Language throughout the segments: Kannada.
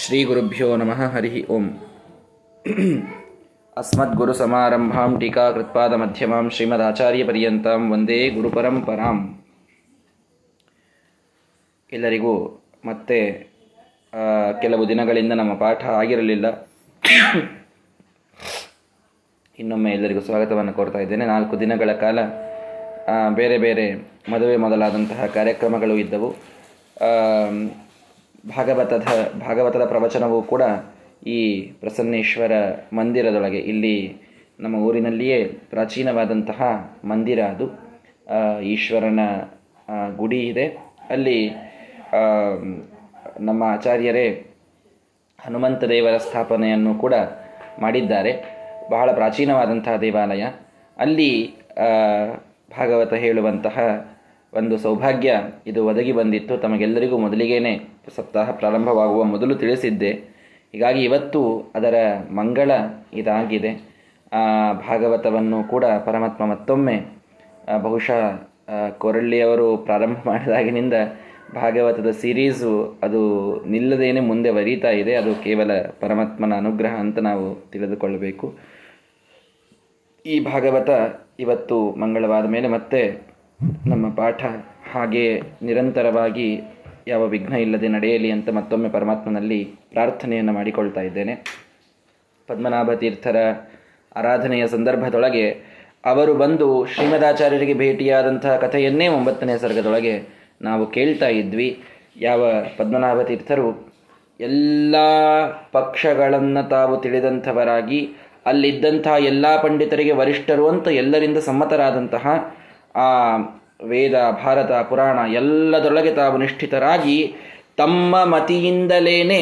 ಶ್ರೀಗುರುಭ್ಯೋ ನಮಃ ಹರಿ ಓಂ ಅಸ್ಮದ್ಗುರುಸಮಾರಂಭಾಂ ಶ್ರೀಮದಾಚಾರ್ಯ ಶ್ರೀಮದಾಚಾರ್ಯಪರ್ಯಂತಾಂ ವಂದೇ ಗುರುಪರಂಪರಾಂ ಎಲ್ಲರಿಗೂ ಮತ್ತೆ ಕೆಲವು ದಿನಗಳಿಂದ ನಮ್ಮ ಪಾಠ ಆಗಿರಲಿಲ್ಲ. ಇನ್ನೊಮ್ಮೆ ಎಲ್ಲರಿಗೂ ಸ್ವಾಗತವನ್ನು ಕೋರ್ತಾ ಇದ್ದೇನೆ. ನಾಲ್ಕು ದಿನಗಳ ಕಾಲ ಬೇರೆ ಬೇರೆ ಮದುವೆ ಮೊದಲಾದಂತಹ ಕಾರ್ಯಕ್ರಮಗಳು ಇದ್ದವು. ಭಾಗವತದ ಭಾಗವತದ ಪ್ರವಚನವೂ ಕೂಡ ಈ ಪ್ರಸನ್ನೇಶ್ವರ ಮಂದಿರದೊಳಗೆ, ಇಲ್ಲಿ ನಮ್ಮ ಊರಿನಲ್ಲಿಯೇ ಪ್ರಾಚೀನವಾದಂತಹ ಮಂದಿರ ಅದು. ಈಶ್ವರನ ಗುಡಿ ಇದೆ. ಅಲ್ಲಿ ನಮ್ಮ ಆಚಾರ್ಯರೇ ಹನುಮಂತ ದೇವರ ಸ್ಥಾಪನೆಯನ್ನು ಕೂಡ ಮಾಡಿದ್ದಾರೆ. ಬಹಳ ಪ್ರಾಚೀನವಾದಂತಹ ದೇವಾಲಯ. ಅಲ್ಲಿ ಭಾಗವತ ಹೇಳುವಂತಹ ಒಂದು ಸೌಭಾಗ್ಯ ಇದು ಒದಗಿ ಬಂದಿತ್ತು. ತಮಗೆಲ್ಲರಿಗೂ ಮೊದಲಿಗೇನೆ ಸಪ್ತಾಹ ಪ್ರಾರಂಭವಾಗುವ ಮೊದಲು ತಿಳಿಸಿದ್ದೆ. ಹೀಗಾಗಿ ಇವತ್ತು ಅದರ ಮಂಗಳ ಇದಾಗಿದೆ. ಭಾಗವತವನ್ನು ಕೂಡ ಪರಮಾತ್ಮ ಮತ್ತೊಮ್ಮೆ ಬಹುಶಃ ಕೊರಳ್ಳಿಯವರು ಪ್ರಾರಂಭ ಮಾಡಿದಾಗಿನಿಂದ ಭಾಗವತದ ಸೀರೀಸು ಅದು ನಿಲ್ಲದೇನೆ ಮುಂದೆ ಬರೀತಾ ಇದೆ. ಅದು ಕೇವಲ ಪರಮಾತ್ಮನ ಅನುಗ್ರಹ ಅಂತ ನಾವು ತಿಳಿದುಕೊಳ್ಳಬೇಕು. ಈ ಭಾಗವತ ಇವತ್ತು ಮಂಗಳವಾದ ಮೇಲೆ ಮತ್ತೆ ನಮ್ಮ ಪಾಠ ಹಾಗೆ ನಿರಂತರವಾಗಿ ಯಾವ ವಿಘ್ನ ಇಲ್ಲದೆ ನಡೆಯಲಿ ಅಂತ ಮತ್ತೊಮ್ಮೆ ಪರಮಾತ್ಮನಲ್ಲಿ ಪ್ರಾರ್ಥನೆಯನ್ನು ಮಾಡಿಕೊಳ್ತಾ ಇದ್ದೇನೆ. ಪದ್ಮನಾಭ ತೀರ್ಥರ ಆರಾಧನೆಯ ಸಂದರ್ಭದೊಳಗೆ ಅವರು ಬಂದು ಶ್ರೀಮದಾಚಾರ್ಯರಿಗೆ ಭೇಟಿಯಾದಂತಹ ಕಥೆಯನ್ನೇ ಒಂಬತ್ತನೇ ಸರ್ಗದೊಳಗೆ ನಾವು ಕೇಳ್ತಾ ಇದ್ವಿ. ಯಾವ ಪದ್ಮನಾಭ ತೀರ್ಥರು, ಎಲ್ಲ ಪಕ್ಷಗಳನ್ನು ತಾವು ತಿಳಿದಂಥವರಾಗಿ, ಅಲ್ಲಿದ್ದಂತಹ ಎಲ್ಲ ಪಂಡಿತರಿಗೆ ವರಿಷ್ಠರು ಅಂತ ಎಲ್ಲರಿಂದ ಸಮ್ಮತರಾದಂತಹ ಆ ವೇದ, ಭಾರತ, ಪುರಾಣ ಎಲ್ಲದರೊಳಗೆ ತಾವು ನಿಷ್ಠಿತರಾಗಿ ತಮ್ಮ ಮತಿಯಿಂದಲೇನೆ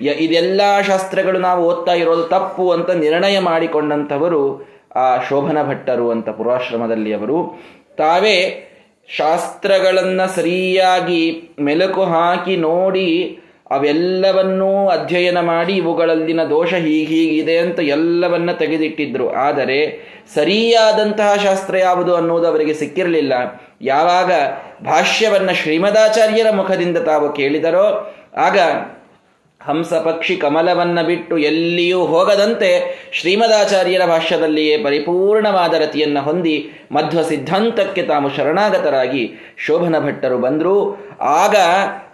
ಇದೆಲ್ಲ ಶಾಸ್ತ್ರಗಳು ನಾವು ಓದ್ತಾ ಇರೋದು ತಪ್ಪು ಅಂತ ನಿರ್ಣಯ ಮಾಡಿಕೊಂಡಂಥವರು ಆ ಶೋಭನ ಭಟ್ಟರು ಅಂತ ಪುರಾಶ್ರಮದಲ್ಲಿ ಅವರು. ತಾವೇ ಶಾಸ್ತ್ರಗಳನ್ನು ಸರಿಯಾಗಿ ಮೆಲುಕು ಹಾಕಿ ನೋಡಿ ಅವೆಲ್ಲವನ್ನೂ ಅಧ್ಯಯನ ಮಾಡಿ ಇವುಗಳಲ್ಲಿನ ದೋಷ ಹೀಗೀಗಿದೆ ಅಂತ ಎಲ್ಲವನ್ನ ತೆಗೆದಿಟ್ಟಿದ್ರು. ಆದರೆ ಸರಿಯಾದಂತಹ ಶಾಸ್ತ್ರ ಯಾವುದು ಅನ್ನೋದು ಅವರಿಗೆ ಸಿಕ್ಕಿರಲಿಲ್ಲ. ಯಾವಾಗ ಭಾಷ್ಯವನ್ನ ಶ್ರೀಮದಾಚಾರ್ಯರ ಮುಖದಿಂದ ತಾವು ಕೇಳಿದರೋ, ಆಗ ಹಂಸ ಪಕ್ಷಿ ಕಮಲವನ್ನ ಬಿಟ್ಟು ಎಲ್ಲಿಯೂ ಹೋಗದಂತೆ ಶ್ರೀಮದಾಚಾರ್ಯರ ಭಾಷ್ಯದಲ್ಲಿಯೇ ಪರಿಪೂರ್ಣವಾದ ರತಿಯನ್ನು ಹೊಂದಿ ಮಧ್ವ ಸಿದ್ಧಾಂತಕ್ಕೆ ತಾವು ಶರಣಾಗತರಾಗಿ ಶೋಭನ ಭಟ್ಟರು ಬಂದರು. ಆಗ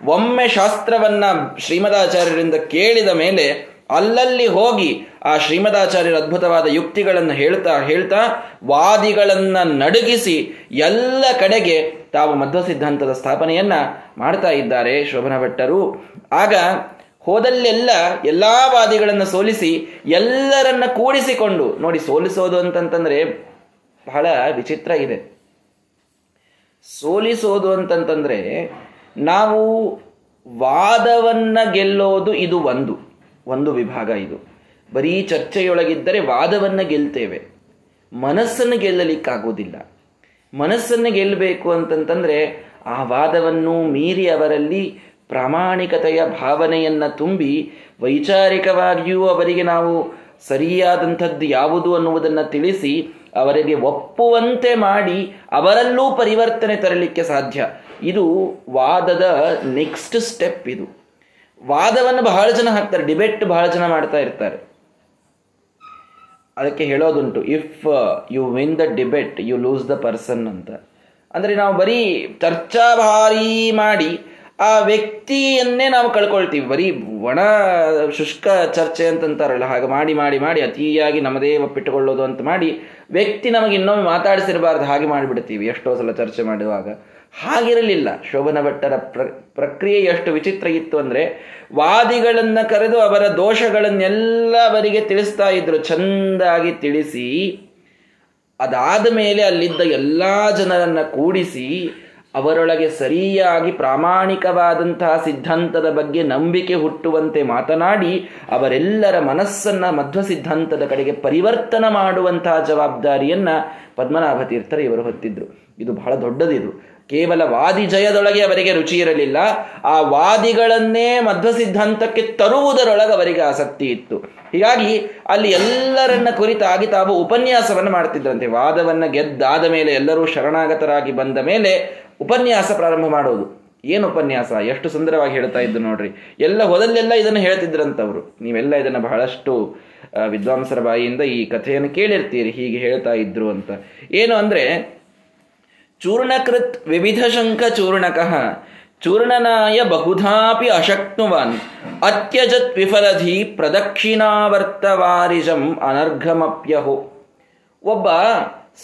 ಒಮ್ಮೆ ಶಾಸ್ತ್ರವನ್ನ ಶ್ರೀಮದಾಚಾರ್ಯರಿಂದ ಕೇಳಿದ ಮೇಲೆ ಅಲ್ಲಲ್ಲಿ ಹೋಗಿ ಆ ಶ್ರೀಮದಾಚಾರ್ಯರ ಅದ್ಭುತವಾದ ಯುಕ್ತಿಗಳನ್ನು ಹೇಳ್ತಾ ಹೇಳ್ತಾ ವಾದಿಗಳನ್ನ ನಡುಗಿಸಿ ಎಲ್ಲ ಕಡೆಗೆ ತಾವು ಮಧ್ವ ಸಿದ್ಧಾಂತದ ಸ್ಥಾಪನೆಯನ್ನ ಮಾಡ್ತಾ ಇದ್ದಾರೆ ಶೋಭನ ಭಟ್ಟರು. ಆಗ ಹೋದಲ್ಲೆಲ್ಲ ಎಲ್ಲಾ ವಾದಿಗಳನ್ನು ಸೋಲಿಸಿ ಎಲ್ಲರನ್ನ ಕೂಡಿಸಿಕೊಂಡು, ನೋಡಿ ಸೋಲಿಸೋದು ಅಂತಂತಂದ್ರೆ ಬಹಳ ವಿಚಿತ್ರ ಇದೆ. ಸೋಲಿಸೋದು ಅಂತಂತಂದ್ರೆ ನಾವು ವಾದವನ್ನ ಗೆಲ್ಲೋದು ಇದು ಒಂದು. ಒಂದು ವಿಭಾಗ ಇದು. ಬರೀ ಚರ್ಚೆಯೊಳಗಿದ್ದರೆ ವಾದವನ್ನು ಗೆಲ್ತೇವೆ. ಮನಸ್ಸನ್ನು ಗೆಲ್ಲಲಿಕ್ಕಾಗೋದಿಲ್ಲ ಮನಸ್ಸನ್ನು ಗೆಲ್ಲಬೇಕು ಅಂತಂತಂದರೆ ಆ ವಾದವನ್ನು ಮೀರಿ ಅವರಲ್ಲಿ ಪ್ರಾಮಾಣಿಕತೆಯ ಭಾವನೆಯನ್ನು ತುಂಬಿ ವೈಚಾರಿಕವಾಗಿಯೂ ಅವರಿಗೆ ನಾವು ಸರಿಯಾದಂಥದ್ದು ಯಾವುದು ಅನ್ನುವುದನ್ನು ತಿಳಿಸಿ ಅವರಿಗೆ ಒಪ್ಪುವಂತೆ ಮಾಡಿ ಅವರಲ್ಲೂ ಪರಿವರ್ತನೆ ತರಲಿಕ್ಕೆ ಸಾಧ್ಯ. ಇದು ವಾದದ ನೆಕ್ಸ್ಟ್ ಸ್ಟೆಪ್ ಇದು. ವಾದವನ್ನು ಬಹಳ ಜನ ಹಾಕ್ತಾರೆ ಡಿಬೇಟ್ ಬಹಳ ಜನ ಮಾಡ್ತಾ ಇರ್ತಾರೆ. ಅದಕ್ಕೆ ಹೇಳೋದುಂಟು if you win the debate you lose the person ಅಂತ. ಅಂದರೆ ನಾವು ಬರೀ ಚರ್ಚಾ ಭಾರಿ ಮಾಡಿ ಆ ವ್ಯಕ್ತಿಯನ್ನೇ ನಾವು ಕಳ್ಕೊಳ್ತೀವಿ. ಬರೀ ಒಣ ಶುಷ್ಕ ಚರ್ಚೆ ಅಂತಂತಾರಲ್ಲ, ಹಾಗೆ ಮಾಡಿ ಮಾಡಿ ಮಾಡಿ, ಅತಿಯಾಗಿ ನಮ್ಮದೇ ಒಪ್ಪಿಟ್ಟುಕೊಳ್ಳೋದು ಅಂತ ಮಾಡಿ ವ್ಯಕ್ತಿ ನಮಗೆ ಇನ್ನೊಮ್ಮೆ ಮಾತಾಡಿಸಿರಬಾರ್ದು, ಹಾಗೆ ಮಾಡಿಬಿಡ್ತೀವಿ. ಎಷ್ಟೋ ಸಲ ಚರ್ಚೆ ಮಾಡುವಾಗ ಹಾಗಿರಲಿಲ್ಲ. ಶೋಭನ ಭಟ್ಟರ ಪ್ರ, ಪ್ರಕ್ರಿಯೆ ಎಷ್ಟು ವಿಚಿತ್ರ ಇತ್ತು ಅಂದರೆ, ವಾದಿಗಳನ್ನು ಕರೆದು ಅವರ ದೋಷಗಳನ್ನೆಲ್ಲ ಅವರಿಗೆ ತಿಳಿಸ್ತಾ ಇದ್ರು. ಚಂದಾಗಿ ತಿಳಿಸಿ, ಅದಾದ ಮೇಲೆ ಅಲ್ಲಿದ್ದ ಎಲ್ಲ ಜನರನ್ನು ಕೂಡಿಸಿ, ಅವರೊಳಗೆ ಸರಿಯಾಗಿ ಪ್ರಾಮಾಣಿಕವಾದಂತಹ ಸಿದ್ಧಾಂತದ ಬಗ್ಗೆ ನಂಬಿಕೆ ಹುಟ್ಟುವಂತೆ ಮಾತನಾಡಿ, ಅವರೆಲ್ಲರ ಮನಸ್ಸನ್ನ ಮಧ್ವ ಸಿದ್ಧಾಂತದ ಕಡೆಗೆ ಪರಿವರ್ತನ ಮಾಡುವಂತಹ ಜವಾಬ್ದಾರಿಯನ್ನ ಪದ್ಮನಾಭ ತೀರ್ಥರು ಇವರು ಹೊತ್ತಿದ್ರು. ಇದು ಬಹಳ ದೊಡ್ಡದಿದು. ಕೇವಲ ವಾದಿ ಜಯದೊಳಗೆ ಅವರಿಗೆ ರುಚಿ ಇರಲಿಲ್ಲ. ಆ ವಾದಿಗಳನ್ನೇ ಮಧ್ವ ಸಿದ್ಧಾಂತಕ್ಕೆ ತರುವುದರೊಳಗೆ ಅವರಿಗೆ ಆಸಕ್ತಿ ಇತ್ತು. ಹೀಗಾಗಿ ಅಲ್ಲಿ ಎಲ್ಲರನ್ನ ಕುರಿತಾಗಿ ತಾವು ಉಪನ್ಯಾಸವನ್ನು ಮಾಡ್ತಿದ್ರಂತೆ. ವಾದವನ್ನ ಗೆದ್ದಾದ ಮೇಲೆ ಎಲ್ಲರೂ ಶರಣಾಗತರಾಗಿ ಬಂದ ಮೇಲೆ ಉಪನ್ಯಾಸ ಪ್ರಾರಂಭ ಮಾಡೋದು. ಏನು ಉಪನ್ಯಾಸ? ಎಷ್ಟು ಸುಂದರವಾಗಿ ಹೇಳ್ತಾ ಇದ್ದು ನೋಡ್ರಿ. ಎಲ್ಲ ಹೊದಲ್ಲೆಲ್ಲ ಇದನ್ನು ಹೇಳ್ತಿದ್ರಂತವ್ರು. ನೀವೆಲ್ಲ ಇದನ್ನು ಬಹಳಷ್ಟು ವಿದ್ವಾಂಸರ ಬಾಯಿಯಿಂದ ಈ ಕಥೆಯನ್ನು ಕೇಳಿರ್ತೀರಿ, ಹೀಗೆ ಹೇಳ್ತಾ ಇದ್ರು ಅಂತ. ಏನು ಅಂದ್ರೆ ಚೂರ್ಣಕೃತ್ ವಿವಿಧ ಶಂಖ ಚೂರ್ಣಕಃ ಚೂರ್ಣನಾಯ ಬಹುಧಾಪಿ ಅಶಕ್ನುವಾನ್ ಅತ್ಯಜತ್ ವಿಫಲಧಿ ಪ್ರದಕ್ಷಿಣಾವರ್ತವಾರಿಜಂ ಅನರ್ಘಮಪ್ಯಹು ಒಬ್ಬ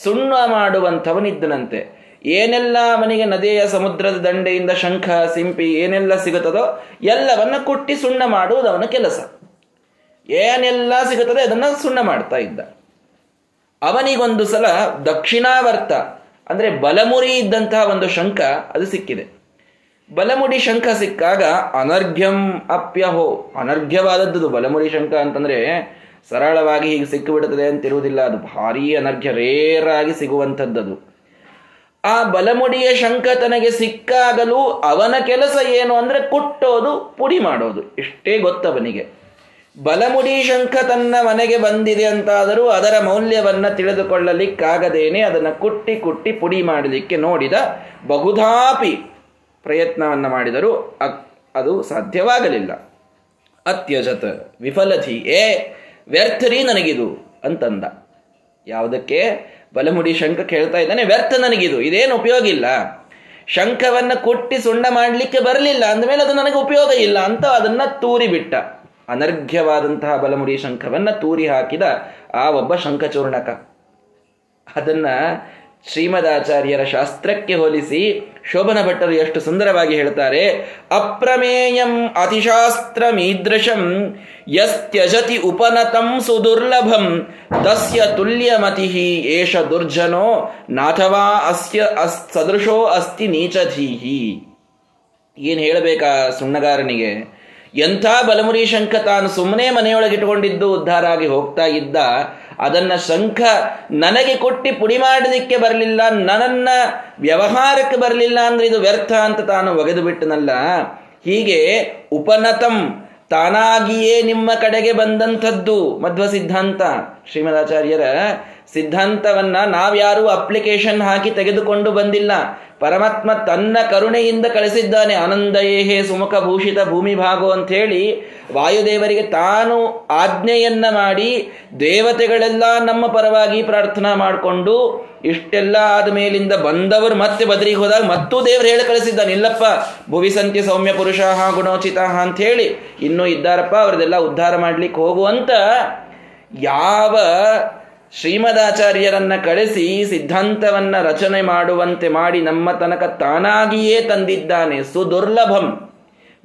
ಸುಣ್ಣ ಮಾಡುವಂಥವನಿದ್ದನಂತೆ। ಏನೆಲ್ಲ ಅವನಿಗೆ ನದಿಯ ಸಮುದ್ರದ ದಂಡೆಯಿಂದ ಶಂಖ, ಸಿಂಪಿ ಏನೆಲ್ಲ ಸಿಗುತ್ತದೋ ಎಲ್ಲವನ್ನ ಕುಟ್ಟಿ ಸುಣ್ಣ ಮಾಡುವುದು ಅವನ ಕೆಲಸ। ಏನೆಲ್ಲ ಸಿಗುತ್ತದೆ ಅದನ್ನ ಸುಣ್ಣ ಮಾಡ್ತಾ ಇದ್ದ। ಅವನಿಗೊಂದು ಸಲ ದಕ್ಷಿಣಾವರ್ತ ಅಂದ್ರೆ ಬಲಮುರಿ ಇದ್ದಂತಹ ಒಂದು ಶಂಖ ಅದು ಸಿಕ್ಕಿದೆ. ಬಲಮುಡಿ ಶಂಖ ಸಿಕ್ಕಾಗ ಅನರ್ಘ್ಯಂ ಅಪ್ಯಹೋ. ಅನರ್ಘ್ಯವಾದದ್ದು ಬಲಮುಡಿ ಶಂಖ ಅಂತಂದ್ರೆ ಸರಳವಾಗಿ ಹೀಗೆ ಸಿಕ್ಕಿಬಿಡುತ್ತದೆ ಅಂತಿರುವುದಿಲ್ಲ. ಅದು ಭಾರೀ ಅನರ್ಘ್ಯ, ರೇರಾಗಿ ಸಿಗುವಂಥದ್ದದು. ಆ ಬಲಮುಡಿಯ ಶಂಖ ತನಗೆ ಸಿಕ್ಕಾಗಲೂ ಅವನ ಕೆಲಸ ಏನು ಅಂದ್ರೆ ಕುಟ್ಟೋದು, ಪುಡಿ ಮಾಡೋದು. ಇಷ್ಟೇ ಗೊತ್ತವನಿಗೆ. ಬಲಮುಡಿ ಶಂಖ ತನ್ನ ಮನೆಗೆ ಬಂದಿದೆ ಅಂತಾದರೂ ಅದರ ಮೌಲ್ಯವನ್ನು ತಿಳಿದುಕೊಳ್ಳಲಿಕ್ಕಾಗದೇನೆ ಅದನ್ನು ಕುಟ್ಟಿ ಕುಟ್ಟಿ ಪುಡಿ ಮಾಡಲಿಕ್ಕೆ ನೋಡಿದ ಬಹುಧಾಪಿ ಪ್ರಯತ್ನವನ್ನು ಮಾಡಿದರೂ ಅದು ಸಾಧ್ಯವಾಗಲಿಲ್ಲ. ಅತ್ಯಜತ ವಿಫಲಧಿ, ಏ ವ್ಯರ್ಥರಿ ನನಗಿದು ಅಂತಂದ. ಯಾವುದಕ್ಕೆ? ಬಲಮುಡಿ ಶಂಖ ಕೇಳ್ತಾ ಇದ್ದಾನೆ, ವ್ಯರ್ಥ ನನಗಿದು, ಇದೇನು ಉಪಯೋಗ ಇಲ್ಲ. ಶಂಖವನ್ನು ಕುಟ್ಟಿ ಸುಣ್ಣ ಮಾಡಲಿಕ್ಕೆ ಬರಲಿಲ್ಲ ಅಂದಮೇಲೆ ಅದು ನನಗೆ ಉಪಯೋಗ ಇಲ್ಲ ಅಂತ ಅದನ್ನ ತೂರಿ ಬಿಟ್ಟ ಅನರ್ಘ್ಯವಾದಂತಹ ಬಲಮುಡಿ ಶಂಖವನ್ನು ತೂರಿ ಹಾಕಿದ ಆ ಒಬ್ಬ ಶಂಖಚೂರ್ಣಕ. ಅದನ್ನ ಶ್ರೀಮದಾಚಾರ್ಯರ ಶಾಸ್ತ್ರಕ್ಕೆ ಹೋಲಿಸಿ ಶೋಭನ ಭಟ್ಟರು ಎಷ್ಟು ಸುಂದರವಾಗಿ ಹೇಳ್ತಾರೆ, ಅಪ್ರಮೇಯಂ ಅತಿಶಾಸ್ತ್ರ ಮೀದೃಶಂ ಯಸ್ತ್ಯಜತಿ ಉಪನತಂ ಸುದುರ್ಲಭಂ ತಸ್ಯ ತುಲ್ಯಮತಿ ಏಷ ದುರ್ಜನೋ ನಾಥವಾ ಅಸ್ಯ ಅಸ್ ಸದೃಶೋ ಅಸ್ತಿ ನೀಚಧೀಹಿ. ಏನು ಹೇಳಬೇಕಾ ಸುಣ್ಣಗಾರನಿಗೆ? ಎಂಥ ಬಲಮುರಿ ಶಂಖ ತಾನು ಸುಮ್ಮನೆ ಮನೆಯೊಳಗಿಟ್ಟುಕೊಂಡಿದ್ದು ಉದ್ಧಾರ ಆಗಿ ಹೋಗ್ತಾ ಇದ್ದ, ಅದನ್ನ ಶಂಖ ನನಗೆ ಕೊಟ್ಟಿ ಪುಡಿ ಮಾಡಲಿಕ್ಕೆ ಬರಲಿಲ್ಲ ನನ್ನ ವ್ಯವಹಾರಕ್ಕೆ ಬರಲಿಲ್ಲ ಅಂದ್ರೆ ಇದು ವ್ಯರ್ಥ ಅಂತ ತಾನು ಒಗೆದು ಬಿಟ್ಟನಲ್ಲ. ಹೀಗೆ ಉಪನತಂ ತಾನಾಗಿಯೇ ನಿಮ್ಮ ಕಡೆಗೆ ಬಂದಂಥದ್ದು ಮಧ್ವ ಸಿದ್ಧಾಂತ. ಶ್ರೀಮದಾಚಾರ್ಯರ ಸಿದ್ಧಾಂತವನ್ನ ನಾವ್ಯಾರೂ ಅಪ್ಲಿಕೇಶನ್ ಹಾಕಿ ತೆಗೆದುಕೊಂಡು ಬಂದಿಲ್ಲ. ಪರಮಾತ್ಮ ತನ್ನ ಕರುಣೆಯಿಂದ ಕಳಿಸಿದ್ದಾನೆ. ಆನಂದಯೇಹೇ ಸುಮುಖ ಭೂಷಿತ ಭೂಮಿ ಭಾಗೋ ಅಂತ ಹೇಳಿ ವಾಯುದೇವರಿಗೆ ತಾನು ಆಜ್ಞೆಯನ್ನ ಮಾಡಿ ದೇವತೆಗಳೆಲ್ಲ ನಮ್ಮ ಪರವಾಗಿ ಪ್ರಾರ್ಥನಾ ಮಾಡಿಕೊಂಡು ಇಷ್ಟೆಲ್ಲ ಆದ ಮೇಲಿಂದ ಬಂದವರು ಮತ್ತೆ ಬದರಿಗೆ ಹೋದಾಗ ಮತ್ತೂ ದೇವರು ಹೇಳಿ ಕಳಿಸಿದ್ದಾನೆ. ಇಲ್ಲಪ್ಪ ಭುವಿಸಂತಿ ಸೌಮ್ಯ ಪುರುಷ ಗುಣೋಚಿತ ಅಂತ ಹೇಳಿ ಇನ್ನೂ ಇದ್ದಾರಪ್ಪ ಅವ್ರದೆಲ್ಲ ಉದ್ಧಾರ ಮಾಡ್ಲಿಕ್ಕೆ ಹೋಗುವಂತ ಯಾವ ಶ್ರೀಮದಾಚಾರ್ಯರನ್ನ ಕಳಿಸಿ ಸಿದ್ಧಾಂತವನ್ನ ರಚನೆ ಮಾಡುವಂತೆ ಮಾಡಿ ನಮ್ಮ ತನಕ ತಾನಾಗಿಯೇ ತಂದಿದ್ದಾನೆ ಸುದುರ್ಲಭಂ.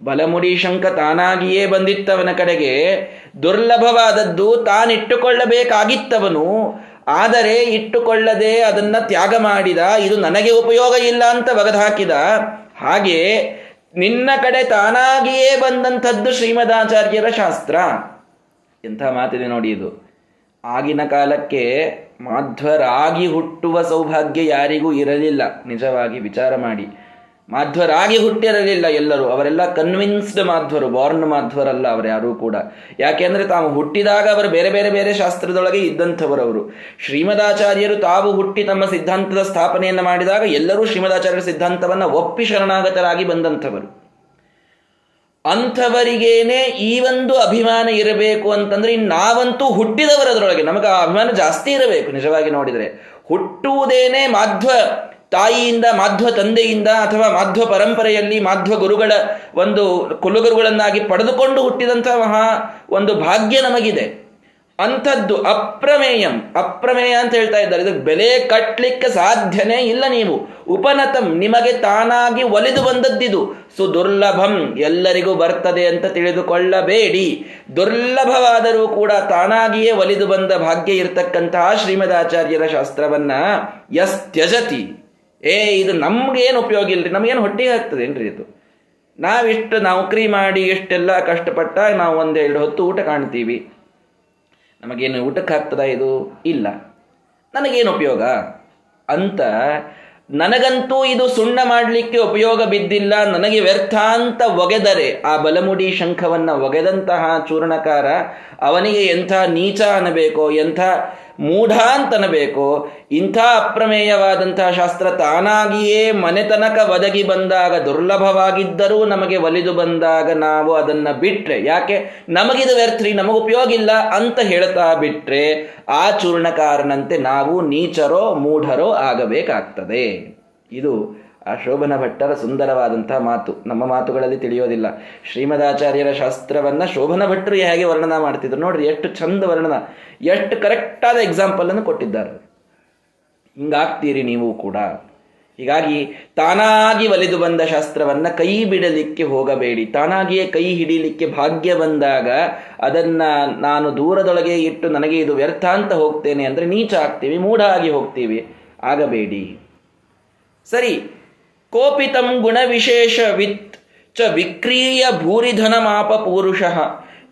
ಬಲಮುಡಿ ಶಂಕ ತಾನಾಗಿಯೇ ಬಂದಿತ್ತವನ ಕಡೆಗೆ ದುರ್ಲಭವಾದದ್ದು ತಾನಿಟ್ಟುಕೊಳ್ಳಬೇಕಾಗಿತ್ತವನು. ಆದರೆ ಇಟ್ಟುಕೊಳ್ಳದೆ ಅದನ್ನ ತ್ಯಾಗ ಮಾಡಿದ ಇದು ನನಗೆ ಉಪಯೋಗ ಇಲ್ಲ ಅಂತ ಬಗದಾಕಿದ ಹಾಗೆ ನಿನ್ನ ಕಡೆ ತಾನಾಗಿಯೇ ಬಂದಂಥದ್ದು ಶ್ರೀಮದಾಚಾರ್ಯರ ಶಾಸ್ತ್ರ. ಎಂಥ ಮಾತಿದೆ ನೋಡಿ ಇದು. ಆಗಿನ ಕಾಲಕ್ಕೆ ಮಾಧ್ವರಾಗಿ ಹುಟ್ಟುವ ಸೌಭಾಗ್ಯ ಯಾರಿಗೂ ಇರಲಿಲ್ಲ. ನಿಜವಾಗಿ ವಿಚಾರ ಮಾಡಿ. ಮಾಧ್ವರಾಗಿ ಹುಟ್ಟಿರಲಿಲ್ಲ ಎಲ್ಲರೂ. ಅವರೆಲ್ಲ ಕನ್ವಿನ್ಸ್ಡ್ ಮಾಧ್ವರು ಬಾರ್ನ್ ಮಾಧ್ವರಲ್ಲ ಅವರು ಯಾರೂ ಕೂಡ. ಯಾಕೆಂದ್ರೆ ತಾವು ಹುಟ್ಟಿದಾಗ ಅವರು ಬೇರೆ ಬೇರೆ ಬೇರೆ ಶಾಸ್ತ್ರದೊಳಗೆ ಇದ್ದಂಥವರವರು ಶ್ರೀಮದಾಚಾರ್ಯರು ತಾವು ಹುಟ್ಟಿ ತಮ್ಮ ಸಿದ್ಧಾಂತದ ಸ್ಥಾಪನೆಯನ್ನು ಮಾಡಿದಾಗ ಎಲ್ಲರೂ ಶ್ರೀಮದಾಚಾರ್ಯರ ಸಿದ್ಧಾಂತವನ್ನು ಒಪ್ಪಿ ಶರಣಾಗತರಾಗಿ ಬಂದಂಥವರು. ಅಂಥವರಿಗೇನೆ ಈ ಒಂದು ಅಭಿಮಾನ ಇರಬೇಕು ಅಂತಂದ್ರೆ ನಾವಂತೂ ಹುಟ್ಟಿದವರದರೊಳಗೆ ನಮಗೆ ಆ ಅಭಿಮಾನ ಜಾಸ್ತಿ ಇರಬೇಕು, ನಿಜವಾಗಿ ನೋಡಿದರೆ. ಹುಟ್ಟುವುದೇನೆ ಮಾಧ್ವ ತಾಯಿಯಿಂದ, ಮಾಧ್ವ ತಂದೆಯಿಂದ ಅಥವಾ ಮಾಧ್ವ ಪರಂಪರೆಯಲ್ಲಿ ಮಾಧ್ವ ಗುರುಗಳ ಒಂದು ಕುಲಗುರುಗಳನ್ನಾಗಿ ಪಡೆದುಕೊಂಡು ಹುಟ್ಟಿದಂತಹ ಮಹಾ ಒಂದು ಭಾಗ್ಯ ನಮಗಿದೆ. ಅಂಥದ್ದು ಅಪ್ರಮೇಯಂ. ಅಪ್ರಮೇಯ ಅಂತ ಹೇಳ್ತಾ ಇದ್ದಾರೆ. ಇದಕ್ಕೆ ಬೆಲೆ ಕಟ್ಟಲಿಕ್ಕೆ ಸಾಧ್ಯನೇ ಇಲ್ಲ ನೀವು. ಉಪನತಂ ನಿಮಗೆ ತಾನಾಗಿ ಒಲಿದು ಬಂದದ್ದಿದು. ಸುದುರ್ಲಭಂ ಎಲ್ಲರಿಗೂ ಬರ್ತದೆ ಅಂತ ತಿಳಿದುಕೊಳ್ಳಬೇಡಿ. ದುರ್ಲಭವಾದರೂ ಕೂಡ ತಾನಾಗಿಯೇ ಒಲಿದು ಬಂದ ಭಾಗ್ಯ ಇರತಕ್ಕಂತಹ ಶ್ರೀಮದಾಚಾರ್ಯರ ಶಾಸ್ತ್ರವನ್ನ ಯಸ್ ತ್ಯಜತಿ. ಏ, ಇದು ನಮ್ಗೇನು ಉಪಯೋಗ ಇಲ್ರಿ? ನಮಗೇನು ಹೊಟ್ಟೆಗೆ ಆಗ್ತದೆ ಏನ್ರಿ ಇದು? ನಾವಿಷ್ಟು ನೌಕರಿ ಮಾಡಿ ಇಷ್ಟೆಲ್ಲ ಕಷ್ಟಪಟ್ಟ ನಾವು ಒಂದೆರಡು ಹೊತ್ತು ಊಟ ಕಾಣ್ತೀವಿ. ನಮಗೇನು ಊಟಕ್ಕೆ ಆಗ್ತದ ಇದು? ಇಲ್ಲ. ನನಗೇನು ಉಪಯೋಗ? ಅಂತ, ನನಗಂತೂ ಇದು ಸುಣ್ಣ ಮಾಡಲಿಕ್ಕೆ ಉಪಯೋಗ ಬಿದ್ದಿಲ್ಲ. ನನಗೆ ವ್ಯರ್ಥ ಅಂತ ಒಗೆದರೆ ಆ ಬಲಮುಡಿ ಶಂಖವನ್ನು ಒಗೆದಂತಹ ಚೂರ್ಣಕಾರ ಅವನಿಗೆ ಎಂಥ ನೀಚ ಅನ್ನಬೇಕೋ, ಎಂಥ ಮೂಢ ಅಂತನಬೇಕು ಇಂಥ ಅಪ್ರಮೇಯವಾದಂತಹ ಶಾಸ್ತ್ರ ತಾನಾಗಿಯೇ ಮನೆತನಕ ಒದಗಿ ಬಂದಾಗ ದುರ್ಲಭವಾಗಿದ್ದರೂ ನಮಗೆ ಒಲಿದು ಬಂದಾಗ ನಾವು ಅದನ್ನ ಬಿಟ್ರೆ, ಯಾಕೆ? ನಮಗಿದು ವ್ಯರ್ಥ್ರಿ, ನಮಗೆ ಉಪಯೋಗ ಇಲ್ಲ ಅಂತ ಹೇಳ್ತಾ ಬಿಟ್ರೆ ಆ ಚೂರ್ಣಕಾರನಂತೆ ನಾವು ನೀಚರೋ, ಮೂಢರೋ ಆಗಬೇಕಾಗ್ತದೆ. ಇದು ಆ ಶೋಭನ ಭಟ್ಟರ ಸುಂದರವಾದಂತಹ ಮಾತು. ನಮ್ಮ ಮಾತುಗಳಲ್ಲಿ ತಿಳಿಯೋದಿಲ್ಲ. ಶ್ರೀಮದಾಚಾರ್ಯರ ಶಾಸ್ತ್ರವನ್ನ ಶೋಭನ ಭಟ್ಟರು ಹೇಗೆ ವರ್ಣನ ಮಾಡ್ತಿದ್ರು ನೋಡ್ರಿ, ಎಷ್ಟು ಚಂದ ವರ್ಣನ. ಎಷ್ಟು ಕರೆಕ್ಟಾದ ಎಕ್ಸಾಂಪಲ್ ಅನ್ನು ಕೊಟ್ಟಿದ್ದಾರೆ. ಹಿಂಗಾಗ್ತೀರಿ ನೀವು ಕೂಡ. ಹೀಗಾಗಿ ತಾನಾಗಿ ಒಲಿದು ಬಂದ ಶಾಸ್ತ್ರವನ್ನ ಕೈ ಬಿಡಲಿಕ್ಕೆ ಹೋಗಬೇಡಿ. ತಾನಾಗಿಯೇ ಕೈ ಹಿಡಿಲಿಕ್ಕೆ ಭಾಗ್ಯ ಬಂದಾಗ ಅದನ್ನ ನಾನು ದೂರದೊಳಗೆ ಇಟ್ಟು ನನಗೆ ಇದು ವ್ಯರ್ಥ ಅಂತ ಹೋಗ್ತೇನೆ ಅಂದ್ರೆ ನೀಚ ಆಗ್ತೀವಿ ಮೂಢ ಆಗಿ ಹೋಗ್ತೀವಿ. ಆಗಬೇಡಿ. ಸರಿ ಕೋಪಿತಂ ಗುಣವಿಶೇಷ ವಿತ್ ಚ ವಿಕ್ರೀಯ ಭೂರಿಧನ ಮಾಪ ಪುರುಷ,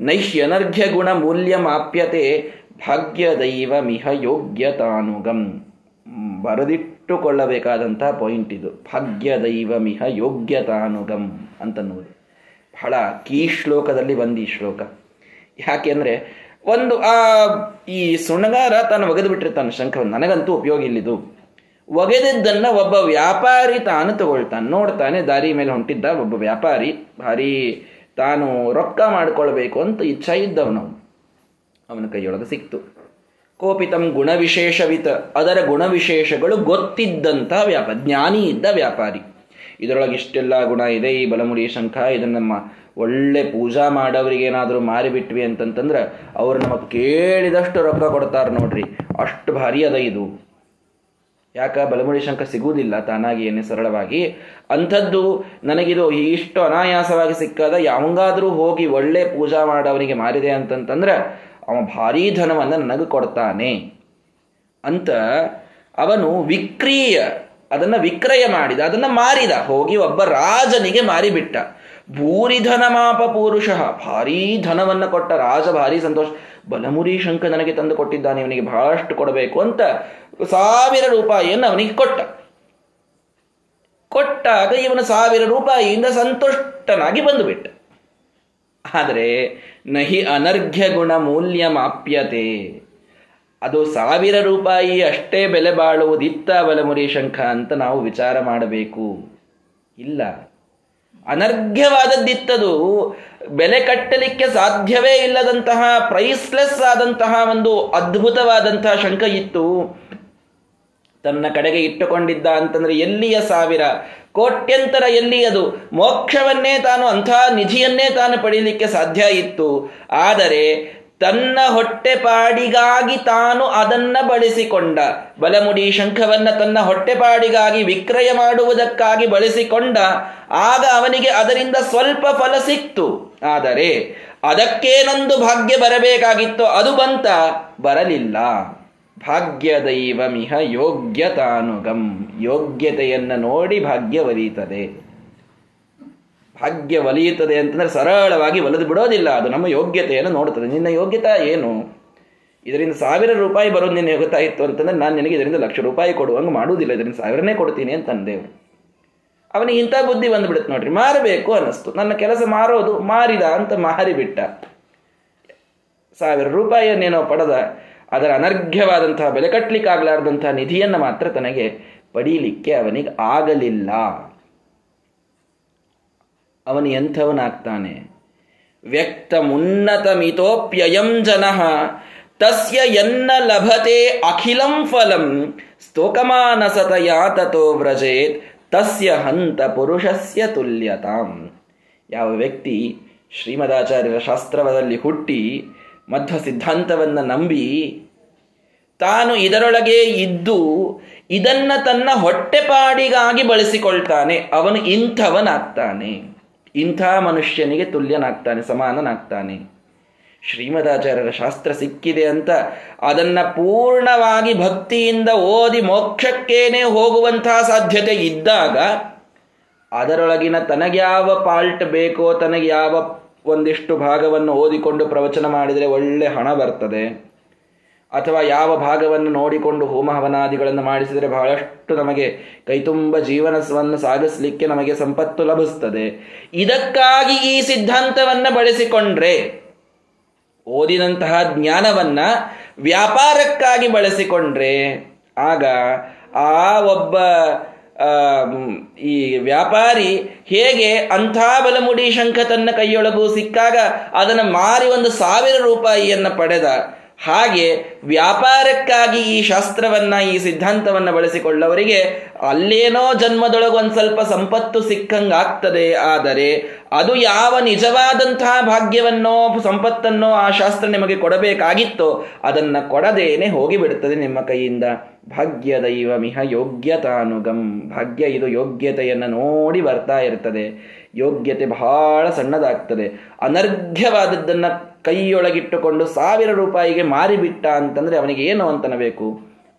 ನೈಹ್ಯನರ್ಘ್ಯ ಗುಣ ಮೂಲ್ಯ ಮಾಪ್ಯತೆ ಭಾಗ್ಯ ದೈವ ಮಿಹ ಯೋಗ್ಯತಾನುಗಂ ಬರೆದಿಟ್ಟುಕೊಳ್ಳಬೇಕಾದಂತಹ ಪಾಯಿಂಟ್ ಇದು. ಭಾಗ್ಯ ದೈವ ಮಿಹ ಯೋಗ್ಯತಾನುಗಂ ಅಂತನ್ನುವುದು. ಬಹಳ ಕೀ ಶ್ಲೋಕದಲ್ಲಿ ಬಂದು ಈ ಶ್ಲೋಕ. ಯಾಕೆಂದ್ರೆ ಒಂದು ಆ ಈ ಸುಣಗಾರ ತಾನು ಒಗೆದು ಬಿಟ್ಟಿರ್ತಾನೆ ಶಂಖವನ್ನು. ನನಗಂತೂ ಉಪಯೋಗ ಇಲ್ಲಿದು. ಒಗೆದಿದ್ದನ್ನ ಒಬ್ಬ ವ್ಯಾಪಾರಿ ತಾನು ತಗೊಳ್ತಾನೆ. ನೋಡ್ತಾನೆ, ದಾರಿ ಮೇಲೆ ಹೊಂಟಿದ್ದ ಒಬ್ಬ ವ್ಯಾಪಾರಿ, ಭಾರಿ ತಾನು ರೊಕ್ಕ ಮಾಡ್ಕೊಳ್ಬೇಕು ಅಂತ ಇಚ್ಛಾ ಇದ್ದವನು ಅವನ. ಕೈಯೊಳಗೆ ಸಿಕ್ತು. ಕೋಪಿತಂ ಗುಣವಿಶೇಷವಿತ. ಅದರ ಗುಣವಿಶೇಷಗಳು ಗೊತ್ತಿದ್ದಂಥ ವ್ಯಾಪಾರ ಜ್ಞಾನಿ ಇದ್ದ ವ್ಯಾಪಾರಿ. ಇದರೊಳಗೆ ಇಷ್ಟೆಲ್ಲ ಗುಣ ಇದೆ, ಈ ಬಲಮುಡಿ ಶಂಖ, ಇದನ್ನು ನಮ್ಮ ಒಳ್ಳೆ ಪೂಜಾ ಮಾಡೋರಿಗೆ ಏನಾದರೂ ಮಾರಿಬಿಟ್ವಿ ಅಂತಂತಂದ್ರೆ ಅವ್ರು ನಮಗೆ ಕೇಳಿದಷ್ಟು ರೊಕ್ಕ ಕೊಡ್ತಾರೆ ನೋಡ್ರಿ. ಅಷ್ಟು ಭಾರಿ ಅದ ಇದು. ಯಾಕ ಬಲಮುಡಿ ಶಂಕ ಸಿಗುವುದಿಲ್ಲ, ತಾನಾಗಿ ಏನೇ ಸರಳವಾಗಿ. ಅಂಥದ್ದು ನನಗಿದು ಇಷ್ಟು ಅನಾಯಾಸವಾಗಿ ಸಿಕ್ಕಾದ ಯಾವಂಗಾದರೂ ಹೋಗಿ ಒಳ್ಳೆ ಪೂಜಾ ಮಾಡವನಿಗೆ ಮಾರಿದೆ ಅಂತಂತಂದ್ರೆ ಅವ ಭಾರೀ ಧನವನ್ನು ನನಗೆ ಕೊಡ್ತಾನೆ. ಅಂತ ಅವನು ವಿಕ್ರೀಯ, ಅದನ್ನ ವಿಕ್ರಯ ಮಾಡಿದ, ಅದನ್ನ ಮಾರಿದ, ಹೋಗಿ ಒಬ್ಬ ರಾಜನಿಗೆ ಮಾರಿಬಿಟ್ಟ. ಭೂರಿಧನ ಮಾಪ ಪುರುಷ ಭಾರೀ ಧನವನ್ನ ಕೊಟ್ಟ ರಾಜ, ಭಾರಿ ಸಂತೋಷ. ಬಲಮುರಿ ಶಂಕ ನನಗೆ ತಂದು ಕೊಟ್ಟಿದ್ದಾನೆ, ಇವನಿಗೆ ಬಹಳಷ್ಟು ಕೊಡಬೇಕು ಅಂತ ಸಾವಿರ ರೂಪಾಯಿಯನ್ನು ಅವನಿಗೆ ಕೊಟ್ಟ. ಕೊಟ್ಟಾಗ ಇವನು ಸಾವಿರ ರೂಪಾಯಿಯಿಂದ ಸಂತುಷ್ಟನಾಗಿ ಬಂದುಬಿಟ್ಟ. ಆದರೆ ನಹಿ ಅನರ್ಘ್ಯ ಗುಣ ಮೂಲ್ಯ ಮಾಪ್ಯತೆ. ಅದು ಸಾವಿರ ರೂಪಾಯಿ ಅಷ್ಟೇ ಬೆಲೆ ಬಾಳುವುದಿತ್ತ ಬಲಮುರಿ ಶಂಖ ಅಂತ ನಾವು ವಿಚಾರ ಮಾಡಬೇಕು. ಇಲ್ಲ. ಅನರ್ಘ್ಯವಾದದ್ದಿತ್ತದು. ಬೆಲೆ ಕಟ್ಟಲಿಕ್ಕೆ ಸಾಧ್ಯವೇ ಇಲ್ಲದಂತಹ ಪ್ರೈಸ್ಲೆಸ್ ಆದಂತಹ ಒಂದು ಅದ್ಭುತವಾದಂತಹ ಶಂಕ ಇತ್ತು. ತನ್ನ ಕಡೆಗೆ ಇಟ್ಟುಕೊಂಡಿದ್ದ ಅಂತಂದ್ರೆ ಎಲ್ಲಿಯ ಸಾವಿರ? ಕೋಟ್ಯಂತರ ಎಲ್ಲಿ ಅದು? ಮೋಕ್ಷವನ್ನೇ ತಾನು ಅಂಥ ನಿಧಿಯನ್ನೇ ತಾನು ಪಡೆಯಲಿಕ್ಕೆ ಸಾಧ್ಯ ಇತ್ತು. ಆದರೆ ತನ್ನ ಹೊಟ್ಟೆಪಾಡಿಗಾಗಿ ತಾನು ಅದನ್ನ ಬಳಸಿಕೊಂಡ. ಬಲಮುಡಿ ಶಂಖವನ್ನ ತನ್ನ ಹೊಟ್ಟೆಪಾಡಿಗಾಗಿ ವಿಕ್ರಯ ಮಾಡುವುದಕ್ಕಾಗಿ ಬಳಸಿಕೊಂಡ. ಆಗ ಅವನಿಗೆ ಅದರಿಂದ ಸ್ವಲ್ಪ ಫಲ ಸಿಕ್ತು. ಆದರೆ ಅದಕ್ಕೇನೊಂದು ಭಾಗ್ಯ ಬರಬೇಕಾಗಿತ್ತು ಅದು ಬಂತ ಬರಲಿಲ್ಲ. ಭಾಗ್ಯ ದೈವಮಿಹ ಯೋಗ್ಯತಾನುಗಂ. ಯೋಗ್ಯತೆಯನ್ನು ನೋಡಿ ಭಾಗ್ಯ ಒಲಿಯುತ್ತದೆ ಭಾಗ್ಯ ಒಲಿಯುತ್ತದೆ ಅಂತಂದ್ರೆ ಸರಳವಾಗಿ ಒಲಿದು ಬಿಡೋದಿಲ್ಲ. ಅದು ನಮ್ಮ ಯೋಗ್ಯತೆಯನ್ನು ನೋಡುತ್ತದೆ. ನಿನ್ನ ಯೋಗ್ಯತೆ ಏನು? ಇದರಿಂದ ಸಾವಿರ ರೂಪಾಯಿ ಬರೋದು ನಿನ್ನ ಇತ್ತು ಅಂತಂದ್ರೆ ನಾನು ನಿನಗೆ ಇದರಿಂದ ಲಕ್ಷ ರೂಪಾಯಿ ಕೊಡುವಂಗೆ ಮಾಡುವುದಿಲ್ಲ. ಇದರಿಂದ ಸಾವಿರನೇ ಕೊಡ್ತೀನಿ ಅಂತ ಅಂದೇವ್ರು ಅವನಿಗೆ ಇಂಥ ಬುದ್ಧಿ ಬಂದುಬಿಡುತ್ತೆ ನೋಡ್ರಿ. ಮಾರಬೇಕು ಅನ್ನಿಸ್ತು. ನನ್ನ ಕೆಲಸ ಮಾರೋದು ಮಾರಿದ ಅಂತ ಮಾರಿಬಿಟ್ಟ. ಸಾವಿರ ರೂಪಾಯಿಯನ್ನೇನೋ ಪಡೆದ. ಅದರ ಅನರ್ಘ್ಯವಾದಂತಹ ಬೆಲೆ ಕಟ್ಟಲಿಕ್ಕಾಗಲಾರ್ದಂತಹ ನಿಧಿಯನ್ನು ಮಾತ್ರ ತನಗೆ ಪಡೀಲಿಕ್ಕೆ ಅವನಿಗೆ ಆಗಲಿಲ್ಲ ಅವನು ಎಂಥವನಾಗ್ತಾನೆ? ವ್ಯಕ್ತ ಮುನ್ನತ ಮಿತೋಪ್ಯಯಂ ಜನ, ತಸ್ಯ ಎನ್ನ ಲಭತೆ ಅಖಿಲಂ ಫಲಂ, ಸ್ತೋಕಮಾನಸತಯಾ ತಥೋ ವ್ರಜೇತ್, ತಸ್ಯ ಹಂತ ಪುರುಷಸ್ಯ ತುಲ್ಯತಾಂ. ಯಾವ ವ್ಯಕ್ತಿ ಶ್ರೀಮದಾಚಾರ್ಯರ ಶಾಸ್ತ್ರವದಲ್ಲಿ ಹುಟ್ಟಿ ಮಧ್ವ ಸಿದ್ಧಾಂತವನ್ನು ನಂಬಿ ತಾನು ಇದರೊಳಗೆ ಇದ್ದು ಇದನ್ನ ತನ್ನ ಹೊಟ್ಟೆಪಾಡಿಗಾಗಿ ಬಳಸಿಕೊಳ್ತಾನೆ, ಅವನು ಇಂಥವನಾಗ್ತಾನೆ. ಇಂಥ ಮನುಷ್ಯನಿಗೆ ತುಲ್ಯನಾಗ್ತಾನೆ, ಸಮಾನನಾಗ್ತಾನೆ. ಶ್ರೀಮದಾಚಾರ್ಯರ ಶಾಸ್ತ್ರ ಸಿಕ್ಕಿದೆ ಅಂತ ಅದನ್ನ ಪೂರ್ಣವಾಗಿ ಭಕ್ತಿಯಿಂದ ಓದಿ ಮೋಕ್ಷಕ್ಕೇನೆ ಹೋಗುವಂತಹ ಸಾಧ್ಯತೆ ಇದ್ದಾಗ ಅದರೊಳಗಿನ ತನಗ್ಯಾವ ಪಾಲ್ಟ್ ಬೇಕೋ, ತನಗೆ ಯಾವ ಒಂದಿಷ್ಟು ಭಾಗವನ್ನು ಓದಿಕೊಂಡು ಪ್ರವಚನ ಮಾಡಿದರೆ ಒಳ್ಳೆ ಹಣ ಬರ್ತದೆ. ಅಥವಾ ಯಾವ ಭಾಗವನ್ನು ನೋಡಿಕೊಂಡು ಹೋಮ ಹವನಾದಿಗಳನ್ನು ಮಾಡಿಸಿದರೆ ಬಹಳಷ್ಟು ನಮಗೆ ಕೈತುಂಬ ಜೀವನವನ್ನು ಸಾಗಿಸಲಿಕ್ಕೆ ನಮಗೆ ಸಂಪತ್ತು ಲಭಿಸ್ತದೆ ಇದಕ್ಕಾಗಿ ಈ ಸಿದ್ಧಾಂತವನ್ನು ಬಳಸಿಕೊಂಡ್ರೆ ಓದಿದಂತಹ ಜ್ಞಾನವನ್ನ ವ್ಯಾಪಾರಕ್ಕಾಗಿ ಬಳಸಿಕೊಂಡ್ರೆ, ಆಗ ಆ ಒಬ್ಬ ಈ ವ್ಯಾಪಾರಿ ಹೇಗೆ ಅಂಥ ಬಲಮುಡಿ ಶಂಖ ತನ್ನ ಕೈಯೊಳಗೂ ಸಿಕ್ಕಾಗ ಅದನ್ನು ಮಾರಿ ಒಂದು ಸಾವಿರ ರೂಪಾಯಿಯನ್ನು ಪಡೆದ. ಹಾಗೆ ವ್ಯಾಪಾರಕ್ಕಾಗಿ ಈ ಶಾಸ್ತ್ರವನ್ನ, ಈ ಸಿದ್ಧಾಂತವನ್ನ ಬಳಸಿಕೊಳ್ಳವರಿಗೆ ಅಲ್ಲೇನೋ ಜನ್ಮದೊಳಗೆ ಒಂದು ಸ್ವಲ್ಪ ಸಂಪತ್ತು ಸಿಕ್ಕಂಗಾಗ್ತದೆ. ಆದರೆ ಅದು ಯಾವ ನಿಜವಾದಂತಹ ಭಾಗ್ಯವನ್ನೋ, ಸಂಪತ್ತನ್ನೋ ಆ ಶಾಸ್ತ್ರ ನಿಮಗೆ ಕೊಡಬೇಕಾಗಿತ್ತೋ ಅದನ್ನ ಕೊಡದೇನೆ ಹೋಗಿಬಿಡುತ್ತದೆ ನಿಮ್ಮ ಕೈಯಿಂದ. ಭಾಗ್ಯ ದೈವ ಮಿಹ ಯೋಗ್ಯತಾನುಗಂ. ಭಾಗ್ಯ ಇದು ಯೋಗ್ಯತೆಯನ್ನು ನೋಡಿ ಬರ್ತಾ ಇರ್ತದೆ. ಯೋಗ್ಯತೆ ಬಹಳ ಸಣ್ಣದಾಗ್ತದೆ. ಅನರ್ಘ್ಯವಾದದ್ದನ್ನ ಕೈಯೊಳಗಿಟ್ಟುಕೊಂಡು ಸಾವಿರ ರೂಪಾಯಿಗೆ ಮಾರಿಬಿಟ್ಟ ಅಂತಂದರೆ ಅವನಿಗೆ ಏನು ಅಂತನಬೇಕು?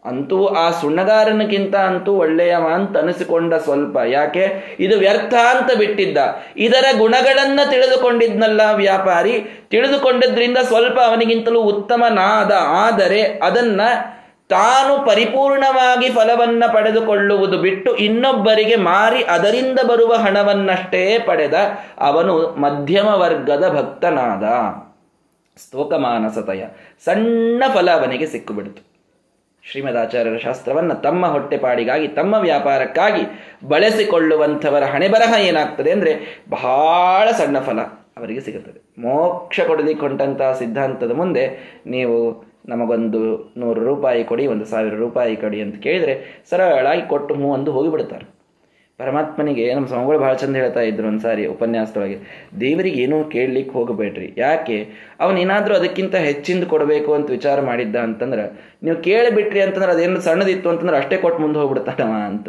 ಅಂತೂ ಆ ಸುಣ್ಣಗಾರನಕ್ಕಿಂತ ಅಂತೂ ಒಳ್ಳೆಯವ ಅಂತ ಅನಿಸಿಕೊಂಡ ಸ್ವಲ್ಪ. ಯಾಕೆ? ಇದು ವ್ಯರ್ಥ ಅಂತ ಬಿಟ್ಟಿದ್ದ. ಇದರ ಗುಣಗಳನ್ನು ತಿಳಿದುಕೊಂಡಿದ್ನಲ್ಲ ವ್ಯಾಪಾರಿ. ತಿಳಿದುಕೊಂಡಿದ್ರಿಂದ ಸ್ವಲ್ಪ ಅವನಿಗಿಂತಲೂ ಉತ್ತಮನಾದ ಆದರೆ ಅದನ್ನ ತಾನು ಪರಿಪೂರ್ಣವಾಗಿ ಫಲವನ್ನ ಪಡೆದುಕೊಳ್ಳುವುದು ಬಿಟ್ಟು ಇನ್ನೊಬ್ಬರಿಗೆ ಮಾರಿ ಅದರಿಂದ ಬರುವ ಹಣವನ್ನಷ್ಟೇ ಪಡೆದ ಅವನು ಮಧ್ಯಮ ವರ್ಗದ ಭಕ್ತನಾದ. ಸ್ತೋಕಮಾನಸತಯ. ಸಣ್ಣ ಫಲ ಅವನಿಗೆ ಸಿಕ್ಕುಬಿಡ್ತು. ಶ್ರೀಮದಾಚಾರ್ಯರ ಶಾಸ್ತ್ರವನ್ನು ತಮ್ಮ ಹೊಟ್ಟೆಪಾಡಿಗಾಗಿ, ತಮ್ಮ ವ್ಯಾಪಾರಕ್ಕಾಗಿ ಬಳಸಿಕೊಳ್ಳುವಂಥವರ ಹಣೆಬರಹ ಏನಾಗ್ತದೆ ಅಂದರೆ ಬಹಳ ಸಣ್ಣ ಫಲ ಅವರಿಗೆ ಸಿಗುತ್ತದೆ. ಮೋಕ್ಷ ಕೊಡಲಿಕ್ಕೆ ಸಿದ್ಧಾಂತದ ಮುಂದೆ ನೀವು ನಮಗೊಂದು ನೂರು ರೂಪಾಯಿ ಕೊಡಿ, ಒಂದು ಸಾವಿರ ರೂಪಾಯಿ ಕೊಡಿ ಅಂತ ಕೇಳಿದರೆ ಸರಳಾಗಿ ಕೊಟ್ಟು ಒಂದು ಹೋಗಿಬಿಡ್ತಾರೆ ಪರಮಾತ್ಮನಿಗೆ ನಮ್ಮ ಸ್ವಾಮಿಗಳು ಭಾಳ ಚಂದ ಹೇಳ್ತಾ ಇದ್ರು ಒಂದ್ಸಾರಿ ಉಪನ್ಯಾಸದೊಳಗೆ. ದೇವರಿಗೆ ಏನೂ ಕೇಳಲಿಕ್ಕೆ ಹೋಗಬೇಡ್ರಿ. ಯಾಕೆ? ಅವನೇನಾದರೂ ಅದಕ್ಕಿಂತ ಹೆಚ್ಚಿಂದ ಕೊಡಬೇಕು ಅಂತ ವಿಚಾರ ಮಾಡಿದ್ದ ಅಂತಂದ್ರೆ, ನೀವು ಕೇಳಿಬಿಟ್ರಿ ಅಂತಂದ್ರೆ ಅದೇನು ಸಣ್ಣದಿತ್ತು ಅಂತಂದ್ರೆ ಅಷ್ಟೇ ಕೊಟ್ಟು ಮುಂದೆ ಹೋಗ್ಬಿಡ್ತಾನವ ಅಂತ.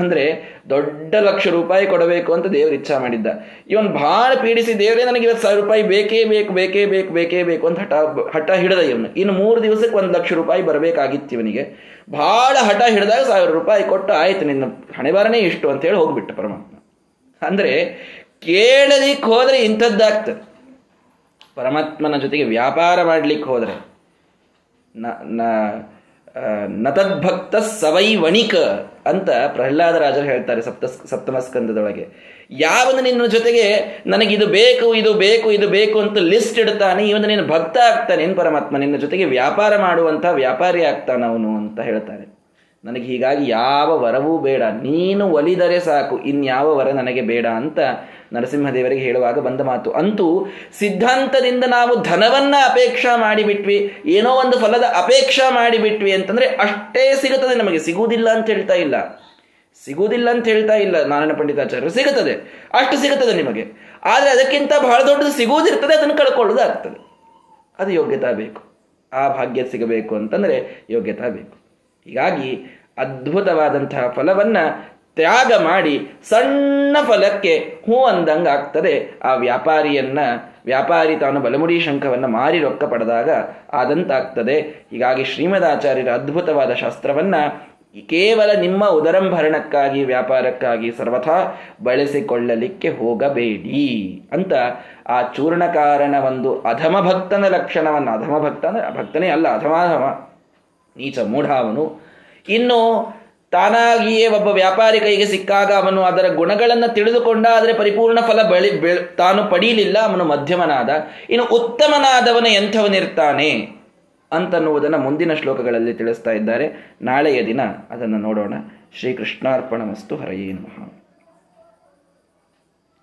ಅಂದ್ರೆ ದೊಡ್ಡ ಲಕ್ಷ ರೂಪಾಯಿ ಕೊಡಬೇಕು ಅಂತ ದೇವ್ರ ಇಚ್ಛಾ ಮಾಡಿದ್ದ. ಇವನು ಭಾಳ ಪೀಡಿಸಿ ದೇವರೇ, ನನಗೆ ಇವತ್ತು ಸಾವಿರ ರೂಪಾಯಿ ಬೇಕೇ ಬೇಕು ಬೇಕೇ ಬೇಕು ಬೇಕೇ ಬೇಕು ಅಂತ ಹಠ ಹಠ ಹಿಡಿದ ಇವನು. ಇನ್ನು ಮೂರು ದಿವಸಕ್ಕೆ ಒಂದು ಲಕ್ಷ ರೂಪಾಯಿ ಬರಬೇಕಾಗಿತ್ತು ಇವನಿಗೆ. ಭಾಳ ಹಠ ಹಿಡಿದಾಗ ಸಾವಿರ ರೂಪಾಯಿ ಕೊಟ್ಟು ಆಯ್ತು, ನಿನ್ನ ಹಣೆಬಾರನೇ ಇಷ್ಟು ಅಂತ ಹೇಳಿ ಹೋಗ್ಬಿಟ್ಟ ಪರಮಾತ್ಮ. ಅಂದ್ರೆ ಕೇಳಲಿಕ್ಕೆ ಹೋದರೆ ಇಂಥದ್ದಾಗ್ತದೆ ಪರಮಾತ್ಮನ ಜೊತೆಗೆ ವ್ಯಾಪಾರ ಮಾಡ್ಲಿಕ್ಕೆ ಹೋದ್ರೆ ನತದ್ಭಕ್ತ ಸವೈ ವಣಿಕ ಅಂತ ಪ್ರಹ್ಲಾದ ರಾಜರು ಹೇಳ್ತಾರೆ ಸಪ್ತ, ಸಪ್ತಮ ಸ್ಕಂದದೊಳಗೆ. ಯಾವನು ನಿನ್ನ ಜೊತೆಗೆ ನನಗಿದು ಬೇಕು, ಇದು ಬೇಕು ಇದು ಬೇಕು ಅಂತ ಲಿಸ್ಟ್ ಇಡ್ತಾನೆ, ಇವನು ನಿನ್ನ ಭಕ್ತ ಆಗ್ತಾನೆ. ಏನು ಪರಮಾತ್ಮ, ನಿನ್ನ ಜೊತೆಗೆ ವ್ಯಾಪಾರ ಮಾಡುವಂಥ ವ್ಯಾಪಾರಿ ಆಗ್ತಾನ ಅವನು ಅಂತ ಹೇಳ್ತಾರೆ. ನನಗೆ ಹೀಗಾಗಿ ಯಾವ ವರವೂ ಬೇಡ. ನೀನು ಒಲಿದರೆ ಸಾಕು, ಇನ್ಯಾವ ವರ ನನಗೆ ಬೇಡ ಅಂತ ನರಸಿಂಹದೇವರಿಗೆ ಹೇಳುವಾಗ ಬಂದ ಮಾತು. ಅಂತೂ ಸಿದ್ಧಾಂತದಿಂದ ನಾವು ಧನವನ್ನ ಅಪೇಕ್ಷಾ ಮಾಡಿಬಿಟ್ವಿ, ಏನೋ ಒಂದು ಫಲದ ಅಪೇಕ್ಷಾ ಮಾಡಿಬಿಟ್ವಿ ಅಂತಂದ್ರೆ ಅಷ್ಟೇ ಸಿಗುತ್ತದೆ ನಮಗೆ. ಸಿಗುವುದಿಲ್ಲ ಅಂತ ಹೇಳ್ತಾ ಇಲ್ಲ. ಸಿಗುವುದಿಲ್ಲ ಅಂತ ಹೇಳ್ತಾ ಇಲ್ಲ ನಾರಾಯಣ ಪಂಡಿತಾಚಾರ್ಯರು. ಸಿಗುತ್ತದೆ, ಅಷ್ಟು ಸಿಗುತ್ತದೆ ನಿಮಗೆ. ಆದರೆ ಅದಕ್ಕಿಂತ ಬಹಳ ದೊಡ್ಡದು ಸಿಗುವುದಿರ್ತದೆ, ಅದನ್ನು ಕಳ್ಕೊಳ್ಳೋದಾಗ್ತದೆ. ಅದು ಯೋಗ್ಯತಾ ಬೇಕು. ಆ ಭಾಗ್ಯ ಸಿಗಬೇಕು ಅಂತಂದರೆ ಯೋಗ್ಯತಾ ಬೇಕು. ಹೀಗಾಗಿ ಅದ್ಭುತವಾದಂತಹ ಫಲವನ್ನ ತ್ಯಾಗ ಮಾಡಿ ಸಣ್ಣ ಫಲಕ್ಕೆ ಹೂ ಅಂದಂಗೆ ಆಗ್ತದೆ ಆ ವ್ಯಾಪಾರಿಯನ್ನ, ವ್ಯಾಪಾರಿ ತಾನು ಬಲಮುಡಿ ಶಂಖವನ್ನು ಮಾರಿ ರೊಕ್ಕ ಪಡೆದಾಗ ಆದಂತಾಗ್ತದೆ. ಹೀಗಾಗಿ ಶ್ರೀಮದಾಚಾರ್ಯರ ಅದ್ಭುತವಾದ ಶಾಸ್ತ್ರವನ್ನ ಕೇವಲ ನಿಮ್ಮ ಉದರಂಭರಣಕ್ಕಾಗಿ, ವ್ಯಾಪಾರಕ್ಕಾಗಿ ಸರ್ವಥಾ ಬಳಸಿಕೊಳ್ಳಲಿಕ್ಕೆ ಹೋಗಬೇಡಿ ಅಂತ ಆ ಚೂರ್ಣಕಾರನ ಒಂದು ಅಧಮ ಭಕ್ತನ ಲಕ್ಷಣವನ್ನು ಅಧಮ ಭಕ್ತ ಅಂದ್ರೆ ಭಕ್ತನೇ ಅಲ್ಲ, ಅಧಮಾಧಮ ನೀಚ ಮೂಢ ಅವನು. ಇನ್ನು ತಾನಾಗಿಯೇ ಒಬ್ಬ ವ್ಯಾಪಾರಿ ಕೈಗೆ ಸಿಕ್ಕಾಗ ಅವನು ಅದರ ಗುಣಗಳನ್ನು ತಿಳಿದುಕೊಂಡ ಆದರೆ ಪರಿಪೂರ್ಣ ಫಲ ಬೆಳಿ ತಾನು ಪಡೀಲಿಲ್ಲ, ಅವನು ಮಧ್ಯಮನಾದ. ಇನ್ನು ಉತ್ತಮನಾದವನು ಎಂಥವನಿರ್ತಾನೆ ಅಂತನ್ನುವುದನ್ನು ಮುಂದಿನ ಶ್ಲೋಕಗಳಲ್ಲಿ ತಿಳಿಸ್ತಾ ಇದ್ದಾರೆ. ನಾಳೆಯ ದಿನ ಅದನ್ನು ನೋಡೋಣ. ಶ್ರೀಕೃಷ್ಣಾರ್ಪಣ ಮಸ್ತು ಹರಯೇ ನಮಃ.